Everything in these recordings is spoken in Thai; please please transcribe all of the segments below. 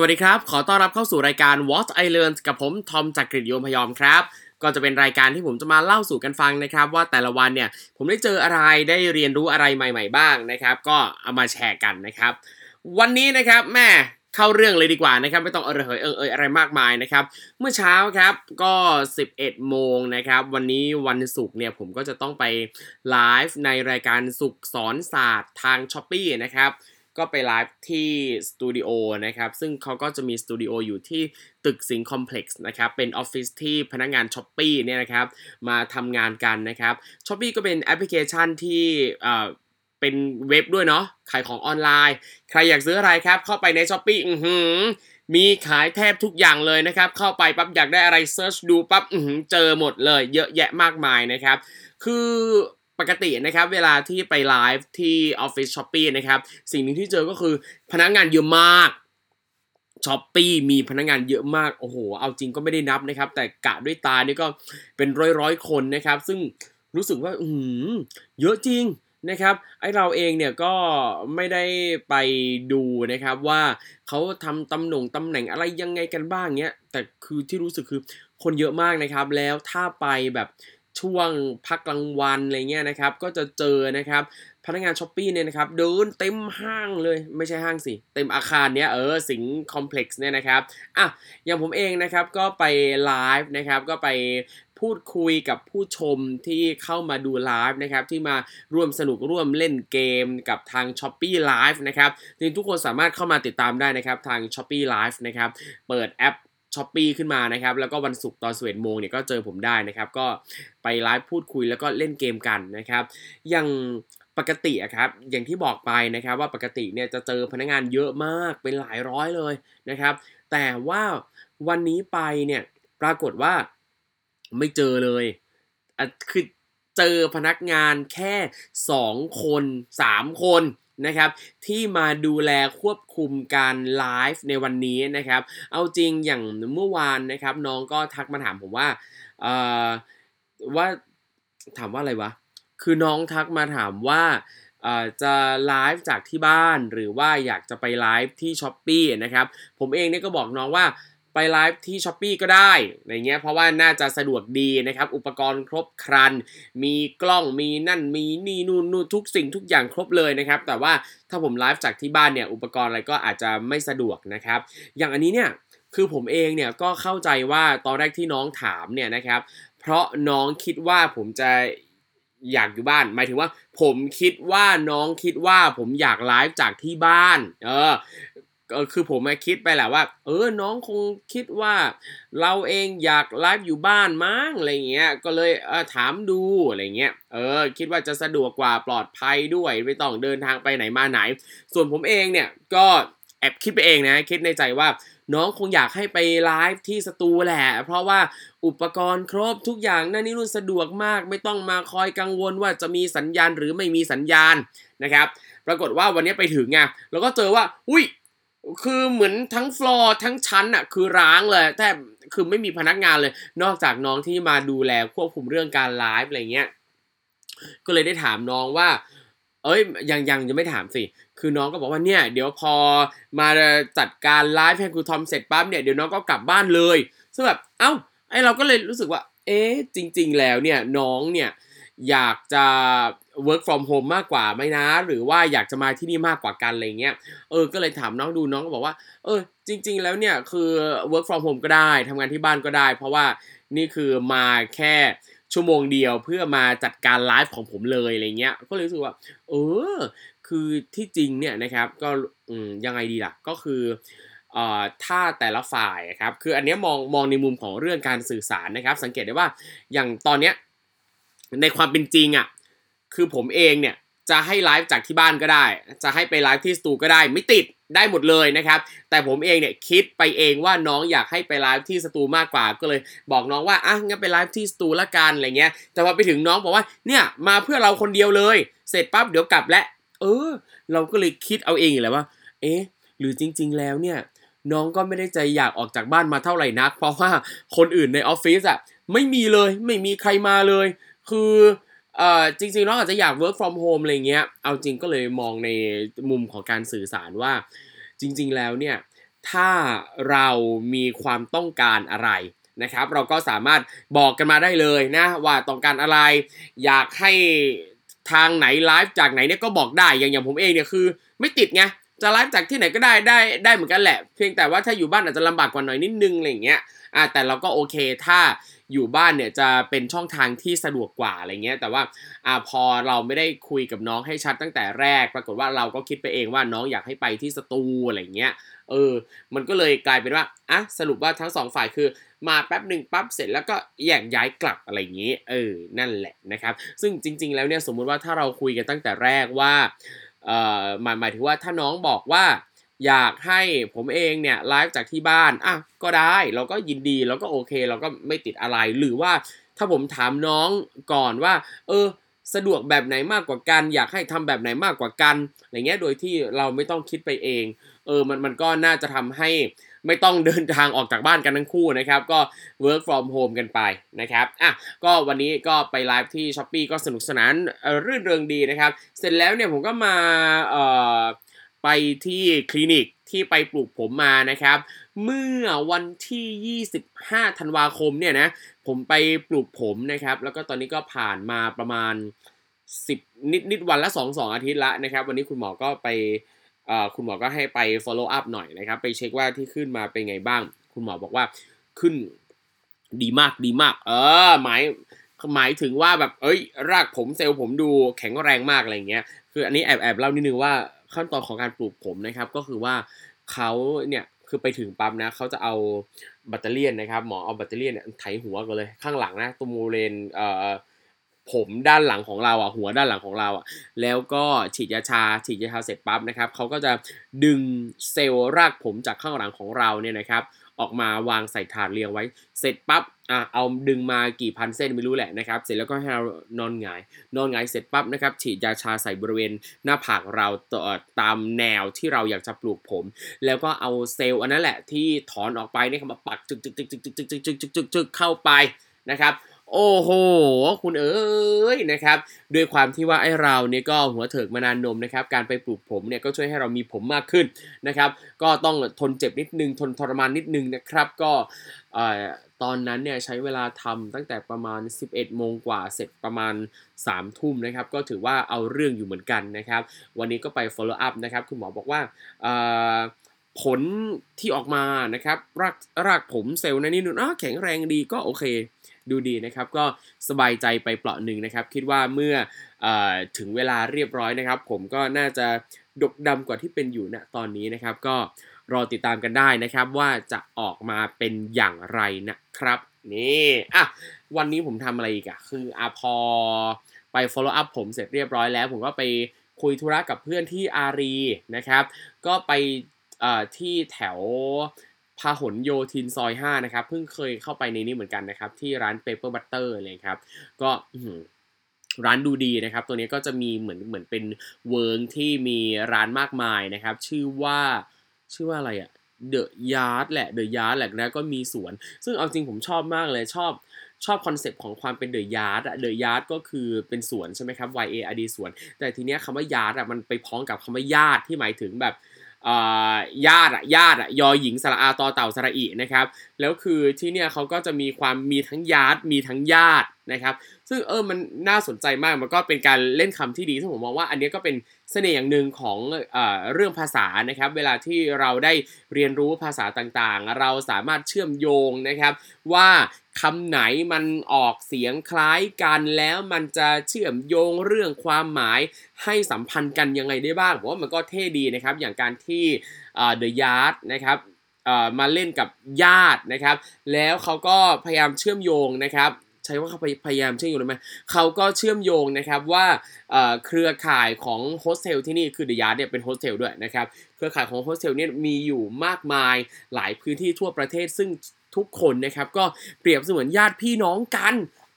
วัสดีครับ ขอต้อนรับเข้าสู่รายการ What I Learned กับผมทอมจากกรีฑโยมพยอมครับ ก็จะเป็นรายการที่ผมจะมาเล่าสู่กันฟังนะครับ ว่าแต่ละวันเนี่ยผมได้เจออะไรได้เรียนรู้อะไรใหม่ ๆ บ้างนะครับ ก็เอามาแชร์กันนะครับ วันนี้นะครับแม่เข้าเรื่องเลยดีกว่านะครับ ไม่ต้องเออเหยเออเอยอะไรมากมายนะครับ เมื่อเช้าครับก็ 11 โมงนะครับ วันนี้วันศุกร์เนี่ยผมก็จะต้องไปไลฟ์ในรายการสุขสอนศาสตร์ทาง s h อ p e e นะครับ ก็ไปไลฟ์ที่สตูดิโอนะครับซึ่งเขาก็จะมีสตูดิโออยู่ที่ตึกสิงห์คอมเพล็กซ์นะครับเป็นออฟฟิศที่พนักงาน s h อ p e e เนี่ยนะครับมาทำงานกันนะครับ s h อ p e e ก็เป็นแอปพลิเคชันที่เอ่อเป็นเว็บด้วยเนาะขายของออนไลน์ ใครอยากซื้ออะไรครับเข้าไปใน s h อ p e e อือหือมีขายแทบทุกอย่างเลยนะครับ เข้าไปปั๊บอยากได้อะไร search ดูปั๊บอือหือเจอหมดเลย เยอะแยะมากมายนะครับ คือ ปกตินะครับเวลาที่ไปไลฟ์ที่ออฟฟิศ Shopee นะครับสิ่งหนึ่งที่เจอก็คือพนักงานเยอะมาก Shopee มีพนักงานเยอะมากโอ้โหเอาจริงก็ไม่ได้นับนะครับ แต่กะด้วยตานี่ก็เป็นร้อยร้อยคนนะครับ ซึ่งรู้สึกว่าอืมเยอะจริงนะครับไอเราเองเนี่ยก็ไม่ได้ไปดูนะครับว่าเขาทำตำแหน่งตำแหน่งอะไรยังไงกันบ้างเนี้ยแต่คือที่รู้สึกคือคนเยอะมากนะครับ แล้วถ้าไปแบบ ช่วงพักกลางวันอะไรเงี้ยนะครับ ก็จะเจอนะครับพนักงาน Shopee เนี่ยนะครับเดินเต็มห้างเลยไม่ใช่ห้างสิ เต็มอาคารเนี้ยเออสิงห์คอมเพล็กซ์เนี่ยนะครับอะอย่างผมเองนะครับก็ไปไลฟ์นะครับก็ไปพูดคุยกับผู้ชมที่เข้ามาดูไลฟ์นะครับที่มาร่วมสนุกร่วมเล่นเกมกับทาง Shopee Live นะครับจริงทุกคนสามารถเข้ามาติดตามได้นะครับทาง Shopee Live นะครับเปิดแอป Shopee ขึ้นมานะครับ แล้วก็วันศุกร์ตอนสิบเอ็ดโมงเนี่ยก็เจอผมได้นะครับ ก็ไปไลฟ์พูดคุยแล้วก็เล่นเกมกันนะครับ อย่างปกติอะครับอย่างที่บอกไปนะครับว่าปกติเนี่ยจะเจอพนักงานเยอะมากเป็นหลายร้อยเลยนะครับ แต่ว่าวันนี้ไปเนี่ยปรากฏว่าไม่เจอเลยอะคือเจอพนักงานแค่ 2 คน 3 คน นะครับที่มาดูแลควบคุมการไลฟ์ในวันนี้นะครับ เอาจริงอย่างเมื่อวานนะครับ น้องก็ทักมาถามผมว่าเอ่อว่าถามว่าอะไรวะ คือน้องทักมาถามว่าจะไลฟ์จากที่บ้านหรือว่าอยากจะไปไลฟ์ที่ Shopee นะครับ ผมเองเนี่ยก็บอกน้องว่า ไปไลฟ์ที่ Shopee ก็ได้อะไรเงี้ยเพราะว่าน่าจะสะดวกดีนะครับ อุปกรณ์ครบครัน มีกล้องมีนั่นมีนี่นู่นนู่นทุกสิ่งทุกอย่างครบเลยนะครับ แต่ว่าถ้าผมไลฟ์จากที่บ้านเนี่ยอุปกรณ์อะไรก็อาจจะไม่สะดวกนะครับ อย่างอันนี้เนี่ยคือผมเองเนี่ยก็เข้าใจว่าตอนแรกที่น้องถามเนี่ยนะครับ เพราะน้องคิดว่าผมจะอยากอยู่บ้าน หมายถึงว่า ผมคิดว่าน้องคิดว่าผมอยากไลฟ์จากที่บ้าน เออ ก็คือผมมาคิดไปแหละว่า เออน้องคงคิดว่า เราเองอยากไลฟ์อยู่บ้านมั้งอะไรเงี้ยก็เลยเออถามดูอะไรเงี้ยเออคิดว่าจะสะดวกกว่าปลอดภัยด้วยไม่ต้องเดินทางไปไหนมาไหน ส่วนผมเองเนี่ยก็แอบคิดไปเองนะคิดในใจว่าน้องคงอยากให้ไปไลฟ์ที่สตูแหละ เพราะว่าอุปกรณ์ครบทุกอย่างนั่นนี่นู่นสะดวกมาก ไม่ต้องมาคอยกังวลว่าจะมีสัญญาณหรือไม่มีสัญญาณนะครับ ปรากฏว่าวันนี้ไปถึงไงแล้วก็เจอว่า อุ้ย คือเหมือนทั้งฟลอร์ทั้งชั้นอะคือร้างเลยแต่คือไม่มีพนักงานเลย นอกจากน้องที่มาดูแลควบคุมเรื่องการไลฟ์อะไรเงี้ยก็เลยได้ถามน้องว่า เอ้ยยังยังยังไม่ถามสิคือน้องก็บอกว่าเนี่ยเดี๋ยวพอมาจัดการไลฟ์ให้ครูทอมเสร็จปั๊บเนี่ยเดี๋ยวน้องก็กลับบ้านเลยซึ่งแบบเอ้าไอเราก็เลยรู้สึกว่า เอ๊ะจริง ๆ แล้วเนี่ยน้องเนี่ย อยากจะ work from home มากกว่าไหมนะ หรือว่าอยากจะมาที่นี่มากกว่ากันอะไรเงี้ยเออก็เลยถามน้องดูน้องก็บอกว่า เออ จริง ๆ แล้วเนี่ยคือ work from home ก็ได้ทำงานที่บ้านก็ได้ เพราะว่านี่คือมาแค่ชั่วโมงเดียวเพื่อมาจัดการไลฟ์ของผมเลยอะไรเงี้ย ก็เลยรู้สึกว่า เออ คือที่จริงเนี่ยนะครับ ก็ยังไงดีล่ะ ก็คืออ่อถ้าแต่ละฝ่ายครับ คืออันเนี้ยมองมองในมุมของเรื่องการสื่อสารนะครับ สังเกตได้ว่าอย่างตอนเนี้ย ในความเป็นจริงอะคือผมเองเนี่ยจะให้ไลฟ์จากที่บ้านก็ได้ จะให้ไปไลฟ์ที่สตูก็ได้ไม่ติดได้หมดเลยนะครับ แต่ผมเองเนี่ยคิดไปเองว่าน้องอยากให้ไปไลฟ์ที่สตูมากกว่าก็เลย บอกน้องว่าอะงั้นไปไลฟ์ที่สตูละกันอะไรเงี้ย แต่พอไปถึงน้องบอกว่าเนี่ยมาเพื่อเราคนเดียวเลย เสร็จปั๊บเดี๋ยวกลับและ เออ เราก็เลยคิดเอาเองแหละว่า เอ๊ะ หรือจริง ๆ แล้วเนี่ย น้องก็ไม่ได้ใจอยากออกจากบ้านมาเท่าไหร่นัก เพราะว่าคนอื่นในออฟฟิศอะไม่มีเลย ไม่มีใครมาเลย คือเอ่อจริงๆน้องอาจจะอยาก work from home อะไรเงี้ย เอาจริงก็เลยมองในมุมของการสื่อสารว่า จริง ๆ แล้วเนี่ย ถ้าเรามีความต้องการอะไรนะครับ เราก็สามารถบอกกันมาได้เลยนะ ว่าต้องการอะไร อยากให้ทางไหนไลฟ์จากไหนเนี่ยก็บอกได้อย่างอย่างผมเองเนี่ยคือ ไม่ติดไงจะไลฟ์จากที่ไหนก็ได้ได้ได้เหมือนกันแหละ เพียงแต่ว่าถ้าอยู่บ้านอาจจะลำบากกว่าหน่อยนิดนึงอะไรเงี้ยอ่าแต่เราก็โอเคถ้า อยู่บ้านเนี่ยจะเป็นช่องทางที่สะดวกกว่าอะไรเงี้ย แต่ว่าอ่าพอเราไม่ได้คุยกับน้องให้ชัดตั้งแต่แรก ปรากฏว่าเราก็คิดไปเองว่าน้องอยากให้ไปที่สตูอะไรเงี้ย เออ มันก็เลยกลายเป็นว่าอะสรุปว่าทั้งสองฝ่ายคือมาแป๊บหนึ่งปั๊บเสร็จแล้วก็แยกย้ายกลับอะไรอย่างนี้ เออ นั่นแหละนะครับ ซึ่งจริง ๆ แล้วเนี่ยสมมุติว่าถ้าเราคุยกันตั้งแต่แรกว่า เอ่อหมายหมายถึงว่าถ้าน้องบอกว่า อยากให้ผมเองเนี่ยไลฟ์จากที่บ้านอะก็ได้เราก็ยินดีเราก็โอเค เราก็ไม่ติดอะไรหรือว่าถ้าผมถามน้องก่อนว่า เออ สะดวกแบบไหนมากกว่ากัน อยากให้ทำแบบไหนมากกว่ากันอะไรเงี้ยโดยที่เราไม่ต้องคิดไปเอง เออมันมันก็น่าจะทำให้ไม่ต้องเดินทางออกจากบ้านกันทั้งคู่นะครับ ก็ work from home กันไปนะครับอะก็วันนี้ก็ไปไลฟ์ที่ s h อ p e e ก็สนุกสนานเออรื่นเริงดีนะครับ เสร็จแล้วเนี่ยผมก็มาเอ่อ ไปที่คลินิกที่ไปปลูกผมมานะครับ เมื่อวันที่ 25 ธันวาคมเนี่ยนะผมไปปลูกผมนะครับ แล้วก็ตอนนี้ก็ผ่านมาประมาณ 10 นิดนิดวันละ 2 2 อาทิตย์ละนะครับ วันนี้คุณหมอก็ไปคุณหมอก็ให้ไป follow up หน่อยนะครับ ไปเช็คว่าที่ขึ้นมาเป็นไงบ้าง คุณหมอบอกว่าขึ้นดีมากดีมาก เออหมายหมายถึงว่าแบบเอ้ย รากผมเซลล์ผมดูแข็งแรงมากอะไรเงี้ยคืออันนี้แอบแอบเล่านิดนึงว่า ขั้นตอนของการปลูกผมนะครับ ก็คือว่าเขาเนี่ยคือไปถึงปั๊มนะเขาจะเอาแบตเตอรี่นะครับหมอเอาแบตเตอรี่เนี่ยไถหัวกันเลยข้างหลังนะตรงบริเวณเอ่อผมด้านหลังของเราอะหัวด้านหลังของเราอะแล้วก็ฉีดยาชาฉีดยาชาเสร็จปั๊บนะครับเขาก็จะดึงเซลล์รากผมจากข้างหลังของเราเนี่ยนะครับ ออกมาวางใส่ถาดเรียงไว้ เสร็จปั๊บอะเอาดึงมากี่พันเส้นไม่รู้แหละนะครับ เสร็จแล้วก็ให้เรานอนหงาย นอนหงายเสร็จปั๊บนะครับ ฉีดยาชาใส่บริเวณหน้าผากเราต่อตามแนวที่เราอยากจะปลูกผม แล้วก็เอาเซลล์อันนั้นแหละที่ถอนออกไปเนี่ยมาปักจึกจึกจึกจึกจึกจึกจึกจึกจึกจึกจึกเข้าไปนะครับ โอ้โห คุณเอ๋ยนะครับด้วยความที่ว่าไอ้เราเนี่ยก็หัวเถิกมานานนมนะครับ การไปปลูกผมเนี่ยก็ช่วยให้เรามีผมมากขึ้นนะครับ ก็ต้องทนเจ็บนิดนึง ทนทรมานนิดนึงนะครับ ก็ตอนนั้นเนี่ยใช้เวลาทำตั้งแต่ประมาณ 11 โมงกว่าเสร็จประมาณ 3 ทุ่มนะครับ ก็ถือว่าเอาเรื่องอยู่เหมือนกันนะครับ วันนี้ก็ไป follow up นะครับ คุณหมอบอกว่าผลที่ออกมานะครับรากรากผมเซลล์ในนี่นู่นแข็งแรงดีก็โอเค ดูดีนะครับ ก็สบายใจไปเปราะหนึ่งนะครับ คิดว่าเมื่ออถึงเวลาเรียบร้อยนะครับ ผมก็น่าจะดกดำกว่าที่เป็นอยู่ณตอนนี้นะครับ ก็รอติดตามกันได้นะครับ ว่าจะออกมาเป็นอย่างไรนะครับนี่อะวันนี้ผมทำอะไรอีกอะคืออะพอไป follow up ผมเสร็จเรียบร้อยแล้ว ผมก็ไปคุยธุระกับเพื่อนที่อารีนะครับ ก็ไปที่แถว พหลโยธินซอย5นะครับเพิ่งเคยเข้าไปในนี้เหมือนกันนะครับที่ร้าน Paper Butter เลยครับ ก็ร้านดูดีนะครับ ตัวนี้ก็จะมีเหมือนเหมือนเป็นเวิ้งที่มีร้านมากมายนะครับ ชื่อว่าชื่อว่าอะไรอะ The Yard แหละ The Yard แหละนะก็มีสวน ซึ่งเอาจริงผมชอบมากเลยชอบชอบคอนเซปต์ของความเป็น The Yard อะ The Yard ก็คือเป็นสวนใช่ไหมครับ Y A R D สวน แต่ทีเนี้ยคำว่า yard อะมันไปพ้องกับคำว่าญาติที่หมายถึงแบบ ญาติอะญาติอะยอหญิงสระอาตอเต่าสระอินะครับ แล้วคือที่เนี่ยเขาก็จะมีความมีทั้งญาติมีทั้งญาติ นะครับ ซึ่งเออมันน่าสนใจมากมันก็เป็นการเล่นคำที่ดีซึ่งผมมองว่าอันนี้ก็เป็นเสน่ห์อย่างหนึ่งของเออเรื่องภาษานะครับ เวลาที่เราได้เรียนรู้ภาษาต่างๆ เราสามารถเชื่อมโยงนะครับว่าคำไหนมันออกเสียงคล้ายกันแล้วมันจะเชื่อมโยงเรื่องความหมายให้สัมพันธ์กันยังไงได้บ้างผมว่ามันก็เท่ดีนะครับ อย่างการที่เอ่อ The Yard นะครับมาเล่นกับญาตินะครับ แล้วเขาก็พยายามเชื่อมโยงนะครับ ใช้ว่าเขาพยายามเชื่อมโยงไหมเขาก็เชื่อมโยงนะครับว่าเอ่อเครือข่ายของโฮสเทลที่นี่คือ The Yard เนี่ยเป็นโฮสเทลด้วยนะครับเครือข่ายของโฮสเทลเนี่ยมีอยู่มากมายหลายพื้นที่ทั่วประเทศซึ่งทุกคนนะครับก็เปรียบเสมือนญาติพี่น้องกัน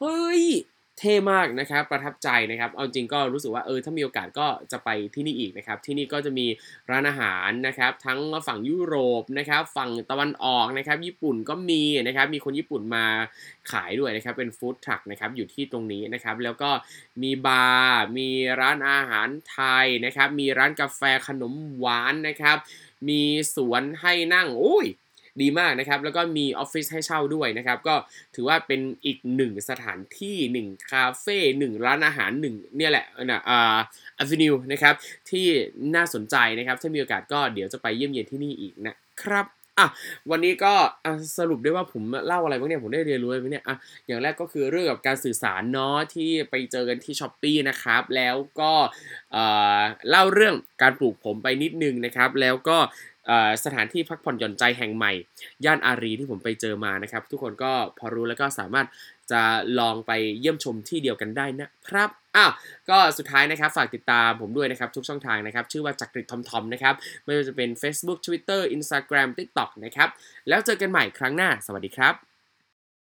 เฮ้ย เท่มากนะครับประทับใจนะครับ เอาจริงก็รู้สึกว่าเออถ้ามีโอกาสก็จะไปที่นี่อีกนะครับ ที่นี่ก็จะมีร้านอาหารนะครับ ทั้งฝั่งยุโรปนะครับฝั่งตะวันออกนะครับ ญี่ปุ่นก็มีนะครับ มีคนญี่ปุ่นมาขายด้วยนะครับ เป็นฟู้ดทรัคนะครับอยู่ที่ตรงนี้นะครับ แล้วก็มีบาร์มีร้านอาหารไทยนะครับ มีร้านกาแฟขนมหวานนะครับ มีสวนให้นั่งโอ้ย ดีมากนะครับ แล้วก็มีออฟฟิศให้เช่าด้วยนะครับ ก็ถือว่าเป็นอีกหนึ่งสถานที่หนึ่งคาเฟ่หนึ่งร้านอาหารหนึ่งเนี่ยแหละนะอ่าอ v ว n ิวนะครับที่น่าสนใจนะครับ ถ้ามีโอกาสก็เดี๋ยวจะไปเยี่ยมเยียนที่นี่อีกนะครับอะวันนี้ก็สรุปได้ว่าผมเล่าอะไรบ้างเนี่ยผมได้เรียนรู้อะไรบ้างเนี่ยอะอย่างแรกก็คือเรื่องกับการสื่อสารเนาะที่ไปเจอกันที่ช้อปปีนะครับ แล้วก็เล่าเรื่องการปลูกผมไปนิดนึงนะครับ แล้วก็ สถานที่พักผ่อนหย่อนใจแห่งใหม่ ย่านอารีที่ผมไปเจอมานะครับ ทุกคนก็พอรู้แล้วก็สามารถจะลองไปเยี่ยมชมที่เดียวกันได้นะครับอ้าวก็สุดท้ายนะครับฝากติดตามผมด้วยนะครับ ทุกช่องทางนะครับ ชื่อว่าจักริดทอมทอมนะครับไม่ว่าจะเป็น Facebook Twitter Instagram TikTok นะครับ แล้วเจอกันใหม่ครั้งหน้า สวัสดีครับ